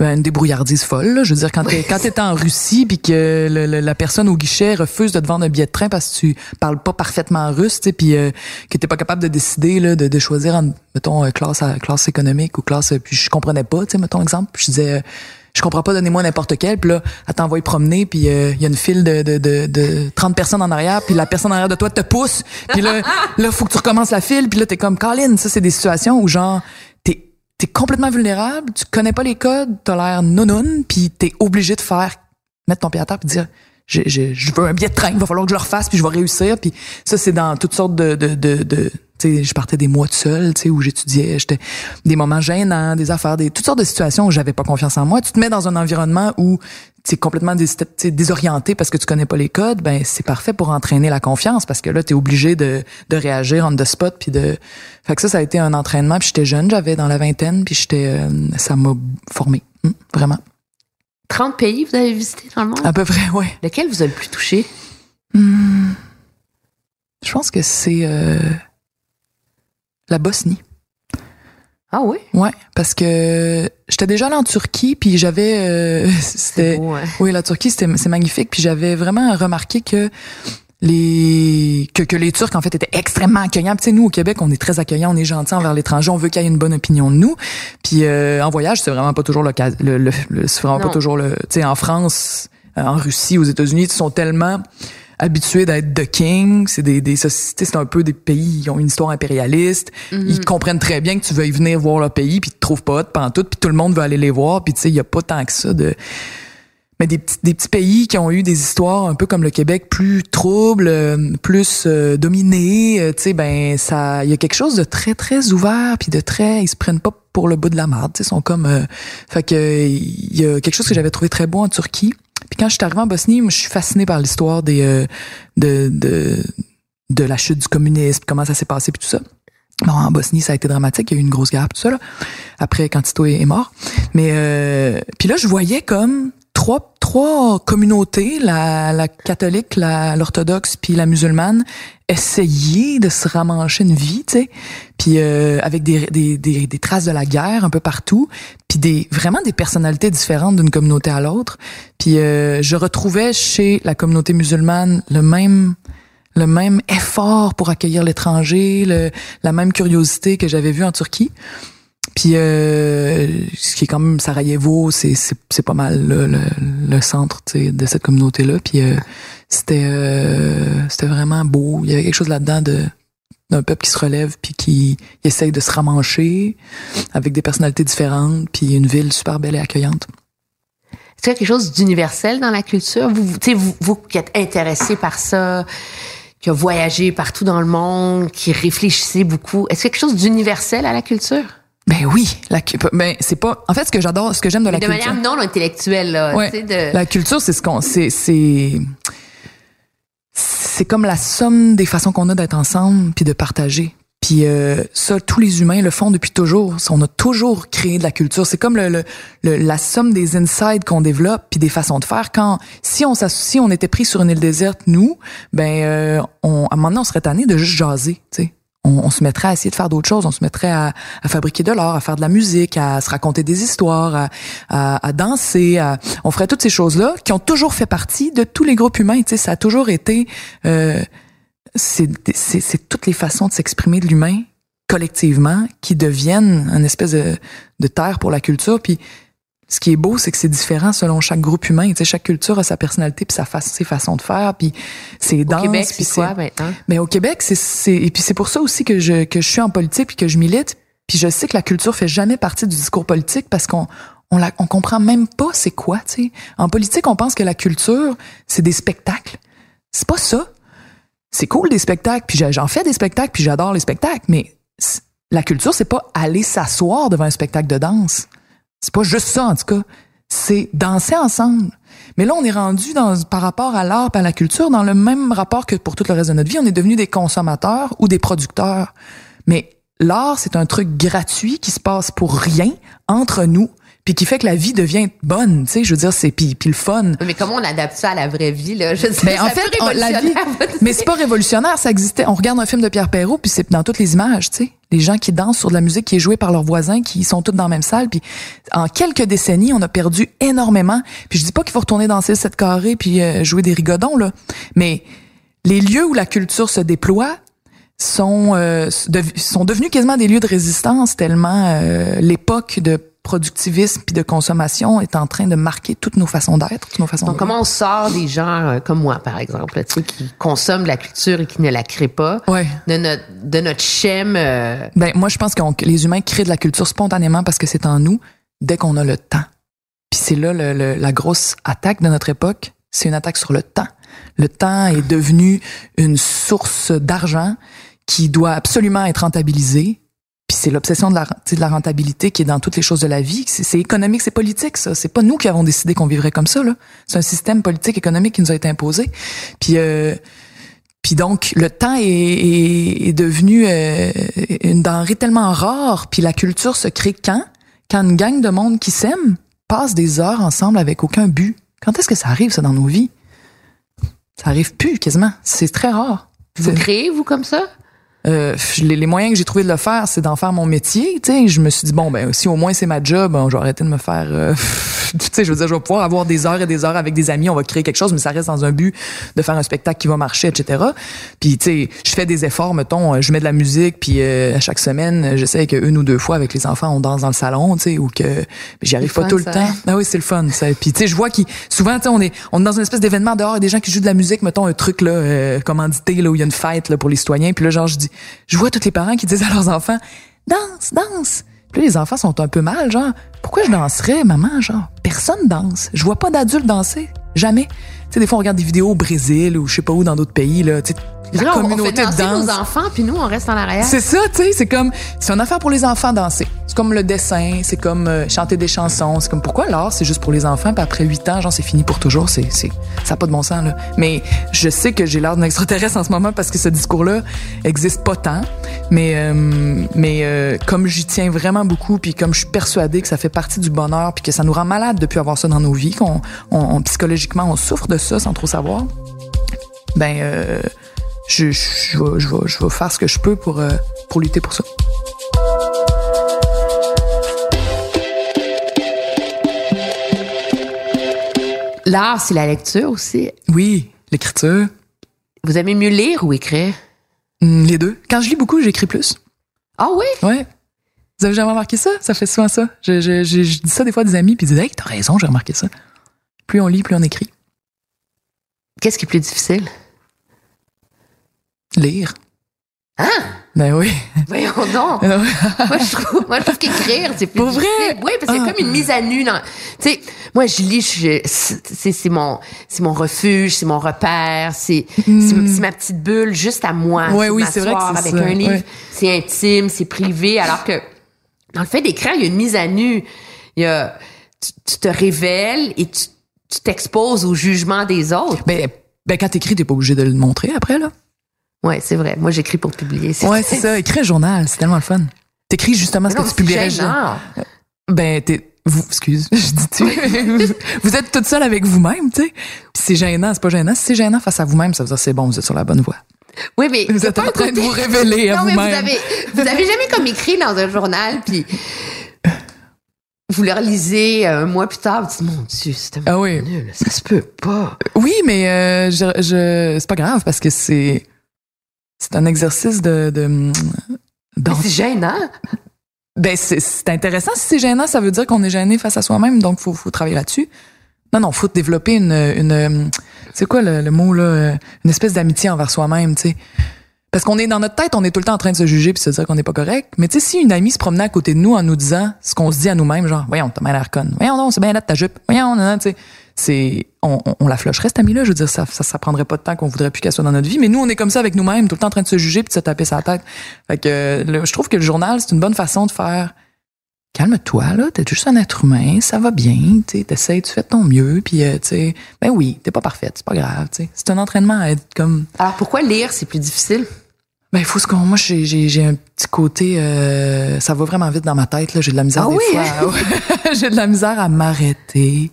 Ben, une débrouillardise folle. là. Je veux dire, quand t'es quand t'es en Russie puis que le- le- la personne au guichet refuse de te vendre un billet de train parce que tu parles pas parfaitement russe, puis euh, que t'es pas capable de décider là, de, de choisir en mettons euh, classe à- classe économique ou classe, euh, puis je comprenais pas, tu sais, mettons exemple, puis je disais. euh, je comprends pas, donnez-moi n'importe quel. Puis là, elle t'envoie promener, puis euh, il y a une file de, de, de, de 30 personnes en arrière, puis la personne en arrière de toi te pousse. Puis là, là, faut que tu recommences la file. Puis là, t'es comme, Colin, ça, c'est des situations où genre, t'es complètement vulnérable, tu connais pas les codes, t'as l'air nounoun, puis t'es obligé de faire, mettre ton pied à terre puis dire, je, je, je veux un billet de train, il va falloir que je le refasse, puis je vais réussir. Puis ça, c'est dans toutes sortes de... de, de, de tu sais, je partais des mois de seul, tu sais, où j'étudiais, j'étais des moments gênants, des affaires, des toutes sortes de situations où j'avais pas confiance en moi. Tu te mets dans un environnement où tu es complètement dés, désorienté parce que tu connais pas les codes, ben c'est parfait pour entraîner la confiance parce que là tu es obligé de, de réagir on the spot puis de fait que ça ça a été un entraînement puis j'étais jeune, j'avais dans la vingtaine puis j'étais euh, ça m'a formé, Hum, vraiment. 30 pays vous avez visité dans le monde? À peu près, ouais. Lequel vous a le plus touché? Hum, je pense que c'est euh, la Bosnie. Ah oui? Ouais, parce que j'étais déjà allée en Turquie puis j'avais euh, c'était hein? oui la Turquie c'était c'est magnifique puis j'avais vraiment remarqué que les que, que les Turcs en fait étaient extrêmement accueillants. Tu sais nous au Québec on est très accueillants, on est gentils envers l'étranger, on veut qu'il y ait une bonne opinion de nous. Puis euh, en voyage c'est vraiment pas toujours le cas, le, le, le- c'est vraiment Non. pas toujours le. Tu sais en France, en Russie, aux États-Unis, ils sont tellement habitués d'être the king, c'est des, des sociétés, c'est un peu des pays qui ont une histoire impérialiste. Ils comprennent très bien que tu veuilles venir voir leur pays, puis tu te trouves pas hot pantoute, puis tout le monde veut aller les voir, puis tu sais, il y a pas tant que ça de mais des petits, des petits pays qui ont eu des histoires un peu comme le Québec plus troubles, euh, plus euh, dominés, euh, tu sais ben ça il y a quelque chose de très très ouvert puis de très ils se prennent pas pour le bout de la marde, tu sais, ils sont comme euh, fait que il y a quelque chose que j'avais trouvé très beau en Turquie. Puis quand je suis arrivée en Bosnie, moi, je suis fascinée par l'histoire des euh, de, de de la chute du communisme, comment ça s'est passé puis tout ça. Bon, en Bosnie, ça a été dramatique, il y a eu une grosse guerre, tout ça là. Après, quand Tito est, mort. Mais euh, puis là, je voyais comme trois trois communautés, la, la catholique, l'orthodoxe, puis la musulmane, essayer de se ramancher une vie, tu sais. Puis euh, avec des, des, des, traces de la guerre un peu partout, puis des vraiment des personnalités différentes d'une communauté à l'autre. Puis euh, je retrouvais chez la communauté musulmane le même le même effort pour accueillir l'étranger, la même curiosité que j'avais vue en Turquie. Puis euh, ce qui est quand même Sarajevo, c'est c'est pas mal le, le, le centre de cette communauté là. Puis euh, c'était euh, c'était vraiment beau. Il y avait quelque chose là-dedans de d'un peuple qui se relève puis qui essaye de se ramancher avec des personnalités différentes puis une ville super belle et accueillante. Est-ce qu'il y a quelque chose d'universel dans la culture? Vous, vous, vous, vous qui êtes intéressé par ça, qui a voyagé partout dans le monde, qui réfléchissez beaucoup, est-ce qu'il y a quelque chose d'universel à la culture? Ben oui, la ben c'est pas en fait ce que j'adore, ce que j'aime de la de culture. manière non intellectuelle, là. Ouais. de... La culture, c'est ce qu'on, c'est, c'est, c'est comme la somme des façons qu'on a d'être ensemble puis de partager. Puis euh, ça, tous les humains le font depuis toujours. On a toujours créé de la culture. C'est comme le, le- le- la somme des insides qu'on développe puis des façons de faire. Quand si on s'associe, si on était pris sur une île déserte, nous, ben euh, on, à un moment donné, on serait tanné de juste jaser. Tu sais. On, se mettrait à essayer de faire d'autres choses. On se mettrait à, fabriquer de l'art, à faire de la musique, à se raconter des histoires, à, à, à danser. on ferait toutes ces choses-là qui ont toujours fait partie de tous les groupes humains. Tu sais, ça a toujours été. Euh, c'est toutes les façons de s'exprimer de l'humain collectivement qui deviennent une espèce de, de terre pour la culture. Puis ce qui est beau, c'est que c'est différent selon chaque groupe humain. Tu sais, chaque culture a sa personnalité puis sa fa- ses façons de faire, puis ses danses. Québec, puis c'est quoi maintenant? Mais au Québec, c'est c'est et puis c'est pour ça aussi que je que je suis en politique puis que je milite. Puis je sais que la culture fait jamais partie du discours politique parce qu'on on la on comprend même pas c'est quoi. Tu sais, en politique, on pense que la culture c'est des spectacles. C'est pas ça. C'est cool des spectacles, puis j'en fais des spectacles, puis j'adore les spectacles, mais la culture, c'est pas aller s'asseoir devant un spectacle de danse. C'est pas juste ça, en tout cas. C'est danser ensemble. Mais là, on est rendu dans, par rapport à l'art à la culture dans le même rapport que pour tout le reste de notre vie. On est devenu des consommateurs ou des producteurs. Mais l'art, c'est un truc gratuit qui se passe pour rien entre nous puis qui fait que la vie devient bonne, tu sais, je veux dire c'est puis puis le fun. Mais comment on adapte ça à la vraie vie, là? Je sais, Mais en c'est un fait, on- la vie, mais c'est pas révolutionnaire, ça existait. On regarde un film de Pierre Perrault, puis c'est dans toutes les images, tu sais. Les gens qui dansent sur de la musique qui est jouée par leurs voisins, qui sont tous dans la même salle, puis en quelques décennies, on a perdu énormément. Puis je dis pas qu'il faut retourner danser 7 carré puis euh, jouer des rigodons là, mais les lieux où la culture se déploie sont euh, sont devenus quasiment des lieux de résistance tellement euh, l'époque de productivisme puis de consommation est en train de marquer toutes nos façons d'être, toutes nos façons Donc, comment on sort des gens euh, comme moi, par exemple, là, tu sais, qui consomment de la culture et qui ne la créent pas, Ouais. de notre de notre schème. euh, Ben moi je pense que les humains créent de la culture spontanément parce que c'est en nous dès qu'on a le temps. Puis c'est là le- le- la grosse attaque de notre époque, c'est une attaque sur le temps. Le temps est devenu une source d'argent qui doit absolument être rentabilisée. Puis c'est l'obsession de la, de rentabilité qui est dans toutes les choses de la vie. C'est économique, c'est politique, ça. C'est pas nous qui avons décidé qu'on vivrait comme ça. là. C'est un système politique économique qui nous a été imposé. Puis euh, puis donc, le temps est, est, est devenu euh, une denrée tellement rare. Puis la culture se crée quand? Quand une gang de monde qui s'aime passe des heures ensemble avec aucun but. Quand est-ce que ça arrive, ça, dans nos vies? Ça arrive plus, quasiment. C'est très rare. vous créez, vous, comme ça? Euh, les, les moyens que j'ai trouvé de le faire, c'est d'en faire mon métier. Tu sais, je me suis dit bon ben si au moins c'est ma job, ben, je vais arrêter de me faire. euh, tu sais, je veux dire, je vais pouvoir avoir des heures et des heures avec des amis, on va créer quelque chose, mais ça reste dans un but de faire un spectacle qui va marcher, etc. Puis tu sais, je fais des efforts, mettons, euh, je mets de la musique, puis euh, à chaque semaine, j'essaie que une ou deux fois avec les enfants, on danse dans le salon, tu sais, ou que j'y arrive pas fun, tout le ça. temps. Ah oui, c'est le fun. Ça. Puis tu sais, je vois qui souvent, tu sais, on est on est dans une espèce d'événement dehors, il y a des gens qui jouent de la musique, mettons un truc là euh, commandité là où il y a une fête là pour les citoyens. Puis là, genre je dis, je vois tous les parents qui disent à leurs enfants, danse, danse. Puis là, les enfants sont un peu mal, genre, pourquoi je danserais, maman, genre, personne danse. Je vois pas d'adultes danser, jamais. Tu sais, des fois on regarde des vidéos au Brésil ou je sais pas où dans d'autres pays là, tu sais, la Là, communauté on fait danser danse. nos enfants, puis nous, on reste en arrière. C'est ça, tu sais, c'est comme c'est une affaire pour les enfants danser. C'est comme le dessin, c'est comme euh, chanter des chansons, c'est comme pourquoi l'art c'est juste pour les enfants puis après huit ans genre c'est fini pour toujours, ça a pas de bon sens là. Mais je sais que j'ai l'air d'un extraterrestre en ce moment parce que ce discours-là existe pas tant, mais euh, euh, comme j'y tiens vraiment beaucoup puis comme je suis persuadée que ça fait partie du bonheur puis que ça nous rend malade depuis avoir ça dans nos vies, qu'on on, on- psychologiquement on souffre de ça sans trop savoir. Ben je, je, vais, faire ce que je peux pour, pour lutter pour ça. L'art, c'est la lecture aussi. Oui, l'écriture, Vous aimez mieux lire ou écrire? hum, les deux. Quand je lis beaucoup, j'écris plus. Ah oui? Ouais. Vous avez jamais remarqué ça? Ça fait souvent ça. Je, je, je, je dis ça des fois à des amis, puis ils disent Hey, t'as raison, j'ai remarqué ça. Plus on lit, plus on écrit. Qu'est-ce qui est plus difficile? Lire. Ah! Ben oui. Voyons donc. Moi, je trouve, moi, je trouve qu'écrire, c'est plus Pour vrai? Oui, parce y a Ah. comme une mise à nu dans, tu sais, moi, je lis, je, c'est, c'est mon, c'est mon refuge, c'est mon repère, c'est, c'est, c'est ma petite bulle juste à moi. Hmm. Ouais, C'est oui, c'est vrai que c'est avec ça, un livre. ouais. C'est intime, c'est privé, alors que, dans le fait d'écrire, il y a une mise à nu. Il y a, tu, tu te révèles et tu, tu t'exposes au jugement des autres. Ben, ben quand t'écris, t'es pas obligé de le montrer après, là. Ouais, c'est vrai. Moi, j'écris pour publier. Ouais, c'est ça. Écris un journal, c'est tellement le fun. T'écris justement ce Non, que tu c'est publierais gênant. Ben, t'es, vous, excuse, je dis tu. vous, êtes toute seule avec vous-même, tu sais. Puis c'est gênant, c'est pas gênant. Si c'est gênant face à vous-même, ça veut dire c'est bon, vous êtes sur la bonne voie. Oui, mais Vous êtes en train de vous révéler à non, mais vous vous-même. avez, vous avez jamais comme écrit dans un journal, puis vous le relisez euh, un mois plus tard, vous dites, mon Dieu, c'était Ah oui. nul, ça se peut pas. Oui, mais euh, je, je, c'est pas grave parce que c'est, c'est un exercice de, de, c'est gênant. Ben, c'est- c'est intéressant. Si c'est gênant, ça veut dire qu'on est gêné face à soi-même, donc faut, faut travailler là-dessus. Non, non, faut développer une, une, c'est quoi le, le mot là, euh, une espèce d'amitié envers soi-même, tu sais. Parce qu'on est dans notre tête, on est tout le temps en train de se juger puis se dire qu'on n'est pas correct. Mais tu sais, si une amie se promenait à côté de nous en nous disant ce qu'on se dit à nous-mêmes, genre, voyons, t'as mal l'air conne. Voyons, non, c'est bien là de ta jupe. Voyons, non, non, tu sais. C'est, on, on, on la flusherait, cette amie-là. Je veux dire, ça, ça, ça prendrait pas de temps qu'on voudrait plus qu'elle soit dans notre vie. Mais nous, on est comme ça avec nous-mêmes, tout le temps en train de se juger puis de se taper sa tête. Fait que, le- je trouve que le journal, c'est une bonne façon de faire, calme-toi, là, t'es juste un être humain, ça va bien, tu t'essayes, tu fais de ton mieux, puis euh, tu sais, ben oui, t'es pas parfaite, c'est pas grave, tu sais. C'est un entraînement à être comme Alors pourquoi lire, c'est plus difficile? ben, il faut ce qu'on. Moi, j'ai, un petit côté. euh, ça va vraiment vite dans ma tête. Là. J'ai de la misère Ah des oui, fois. Ouais. j'ai de la misère à m'arrêter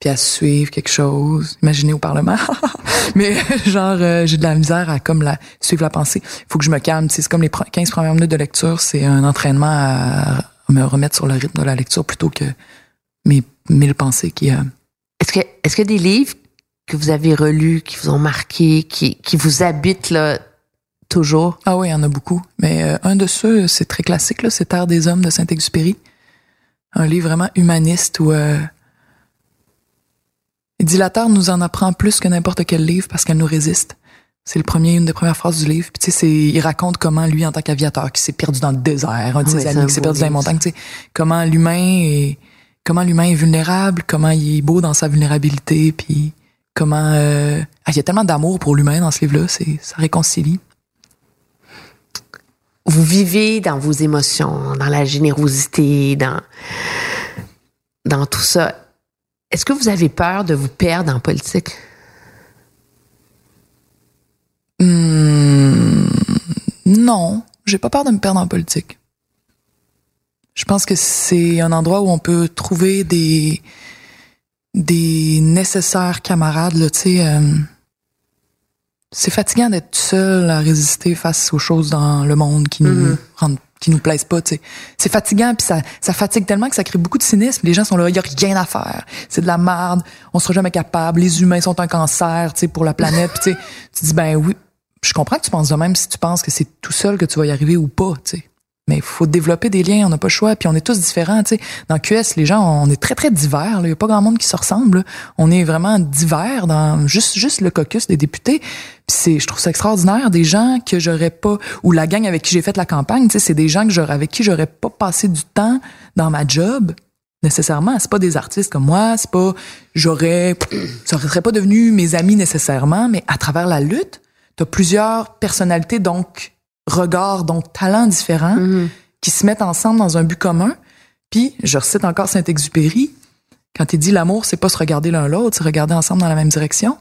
puis à suivre quelque chose. Imaginez au Parlement. Mais genre, euh, j'ai de la misère à comme la suivre la pensée. Il faut que je me calme. C'est comme les pre- 15 premières minutes de lecture. C'est un entraînement à me remettre sur le rythme de la lecture plutôt que mes mille pensées qui. euh, Est-ce que est-ce que des livres que vous avez relus, qui vous ont marqué, qui, qui vous habitent là toujours? Ah oui, il y en a beaucoup. Mais euh, un de ceux, c'est très classique, là, c'est Terre des hommes de Saint-Exupéry. Un livre vraiment humaniste où euh, il dit la Terre nous en apprend plus que n'importe quel livre parce qu'elle nous résiste. C'est le premier, une des premières phrases du livre. Puis tu sais, il raconte comment lui, en tant qu'aviateur, qui s'est perdu dans le désert, un de ses amis qui s'est perdu dans les montagnes, tu sais, comment l'humain est, comment l'humain est vulnérable, comment il est beau dans sa vulnérabilité, puis comment, euh, ah, il y a tellement d'amour pour l'humain dans ce livre-là, c'est, ça réconcilie. Vous vivez dans vos émotions, dans la générosité, dans dans tout ça. Est-ce que vous avez peur de vous perdre en politique? Hmm, non, j'ai pas peur de me perdre en politique. Je pense que c'est un endroit où on peut trouver des des nécessaires camarades là, euh, c'est fatigant d'être seul à résister face aux choses dans le monde qui nous rendent qui nous plaisent pas, tu sais. C'est fatigant puis ça ça fatigue tellement que ça crée beaucoup de cynisme. Les gens sont là, il y a rien à faire. C'est de la merde, on sera jamais capable, les humains sont un cancer, tu sais pour la planète, sais, tu dis ben oui, je comprends que tu penses de même si tu penses que c'est tout seul que tu vas y arriver ou pas, tu sais. Mais il faut développer des liens, on n'a pas le choix, puis on est tous différents, sais. Dans QS, les gens, on est très très divers, il y a pas grand monde qui se ressemble. On est vraiment divers dans juste juste le caucus des députés. C'est je trouve ça extraordinaire des gens que j'aurais pas ou la gang avec qui j'ai fait la campagne, c'est des gens que j'aurais avec qui j'aurais pas passé du temps dans ma job nécessairement, c'est pas des artistes comme moi, c'est pas j'aurais ça serait pas devenu mes amis nécessairement, mais à travers la lutte, tu as plusieurs personnalités donc regards donc talents différents qui se mettent ensemble dans un but commun. Puis je recite encore Saint-Exupéry quand il dit l'amour c'est pas se regarder l'un l'autre, c'est regarder ensemble dans la même direction.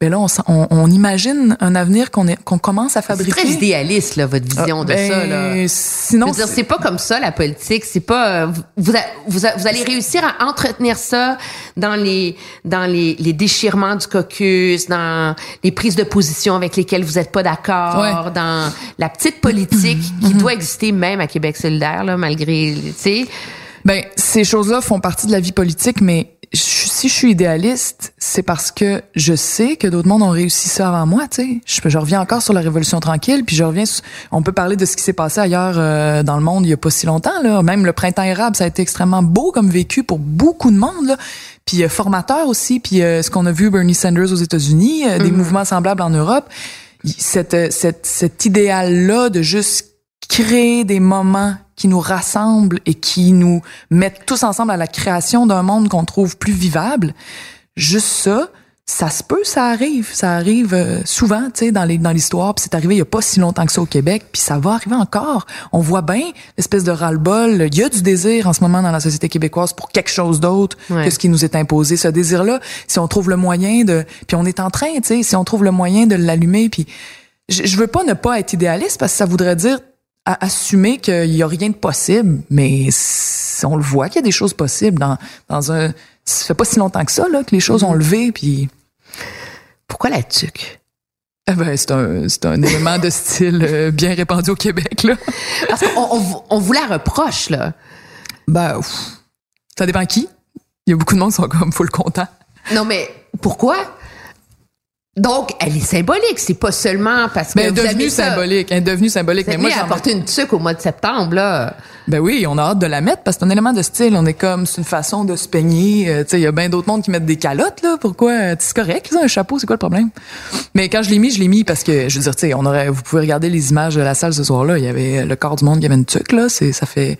Ben là on, on, on imagine un avenir qu'on est qu'on commence à C'est fabriquer. très idéaliste là votre vision de Ben, ça là. Sinon Je veux dire, c'est pas comme ça la politique. C'est pas euh, vous, a- vous, a- vous allez réussir à entretenir ça dans les dans les, les déchirements du caucus, dans les prises de position avec lesquelles vous êtes pas d'accord, Ouais. dans la petite politique qui doit exister même à Québec solidaire là, malgré tu sais. Ben, ces choses-là font partie de la vie politique, mais si je suis idéaliste, c'est parce que je sais que d'autres mondes ont réussi ça avant moi, tu sais. Je, je reviens encore sur la Révolution tranquille, puis je reviens, sur- on peut parler de ce qui s'est passé ailleurs euh, dans le monde il y a pas si longtemps, là. Même le printemps érable, ça a été extrêmement beau comme vécu pour beaucoup de monde, là. Puis euh, formateur aussi, puis euh, ce qu'on a vu Bernie Sanders aux États-Unis, euh, des mouvements semblables en Europe. Cette, euh, cette, cet idéal-là de juste créer des moments qui nous rassemblent et qui nous mettent tous ensemble à la création d'un monde qu'on trouve plus vivable. Juste ça, ça se peut, ça arrive, ça arrive euh, souvent, tu sais, dans les dans l'histoire. Puis c'est arrivé il y a pas si longtemps que ça au Québec, puis ça va arriver encore. On voit bien l'espèce de ras-le-bol. Il y a du désir en ce moment dans la société québécoise pour quelque chose d'autre Ouais. que ce qui nous est imposé. Ce désir-là, si on trouve le moyen de, puis on est en train, tu sais, si on trouve le moyen de l'allumer, puis je, je veux pas ne pas être idéaliste parce que ça voudrait dire à- assumer qu'il y a rien de possible, mais on le voit qu'il y a des choses possibles dans dans un. Ça fait pas si longtemps que ça là que les choses ont levé, puis Pourquoi la tuque? Eh ben, c'est un c'est un élément de style euh, bien répandu au Québec là. Parce qu'on on, vous- on vous la reproche là. Ben, ouf. ça dépend qui. Il y a beaucoup de monde qui sont comme full content. Non mais pourquoi? Donc, elle est symbolique. C'est pas seulement parce que Ben, elle est devenue symbolique. Elle est devenue symbolique. Vous Mais moi, j'en apporter une tuque au mois de septembre, là. Ben oui, on a hâte de la mettre parce que c'est un élément de style. On est comme, c'est une façon de se peigner. Euh, tu sais, il y a bien d'autres mondes qui mettent des calottes, là. Pourquoi? C'est correct, là, un chapeau, c'est quoi le problème? Mais quand je l'ai mis, je l'ai mis parce que, je veux dire, tu sais, on aurait, vous pouvez regarder les images de la salle ce soir-là. Il y avait le corps du monde qui avait une tuque, là. C'est, ça fait,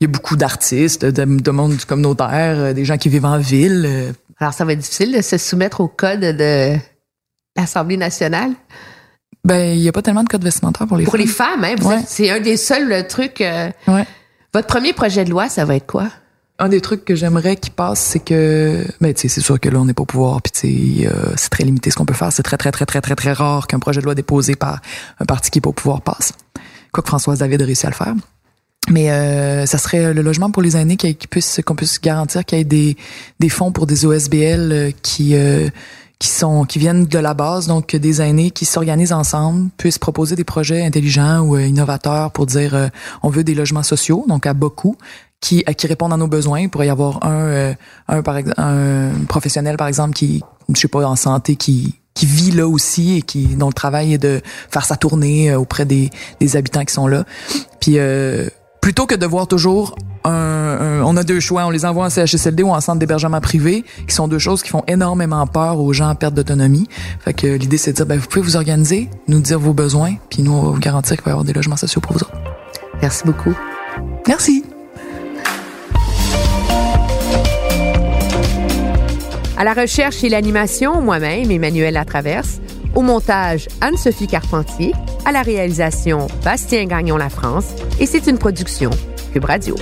il y a beaucoup d'artistes, de, de monde du communautaire, euh, des gens qui vivent en ville. euh, Alors, ça va être difficile de se soumettre au code de l'Assemblée nationale? Ben, il y a pas tellement de codes vestimentaires pour les Pour femmes. les femmes, hein, vous Ouais. êtes- c'est un des seuls trucs. euh, Ouais. votre premier projet de loi, ça va être quoi? Un des trucs que j'aimerais qu'il passe, c'est que, ben, tu sais, c'est sûr que là, on n'est pas au pouvoir, puis tu sais, euh, c'est très limité ce qu'on peut faire. C'est très, très, très, très, très, très rare qu'un projet de loi déposé par un parti qui est pas au pouvoir passe. Quoique Françoise David a réussi à le faire. Mais euh, ça serait le logement pour les aînés qui, qui puisse qu'on puisse garantir qu'il y ait des, des fonds pour des OSBL euh, qui euh, qui sont qui viennent de la base donc des aînés qui s'organisent ensemble puissent proposer des projets intelligents ou euh, innovateurs pour dire euh, on veut des logements sociaux donc à beaucoup qui à qui répondent à nos besoins. Il pourrait y avoir un euh, un par un professionnel par exemple qui je sais pas en santé qui qui vit là aussi et qui dont le travail est de faire sa tournée euh, auprès des, des habitants qui sont là. Puis euh, plutôt que de voir toujours un, un- on a deux choix, on les envoie en CHSLD ou en centre d'hébergement privé, qui sont deux choses qui font énormément peur aux gens en perte d'autonomie. Fait que l'idée c'est de dire ben vous pouvez vous organiser, nous dire vos besoins, puis nous on va vous garantir qu'il va y avoir des logements sociaux pour vous autres. Merci beaucoup. Merci. À la recherche et l'animation, moi-même, Emmanuel Latraverse. Au montage, Anne-Sophie Carpentier. À la réalisation, Bastien Gagnon La France. Et c'est une production Cube Radio.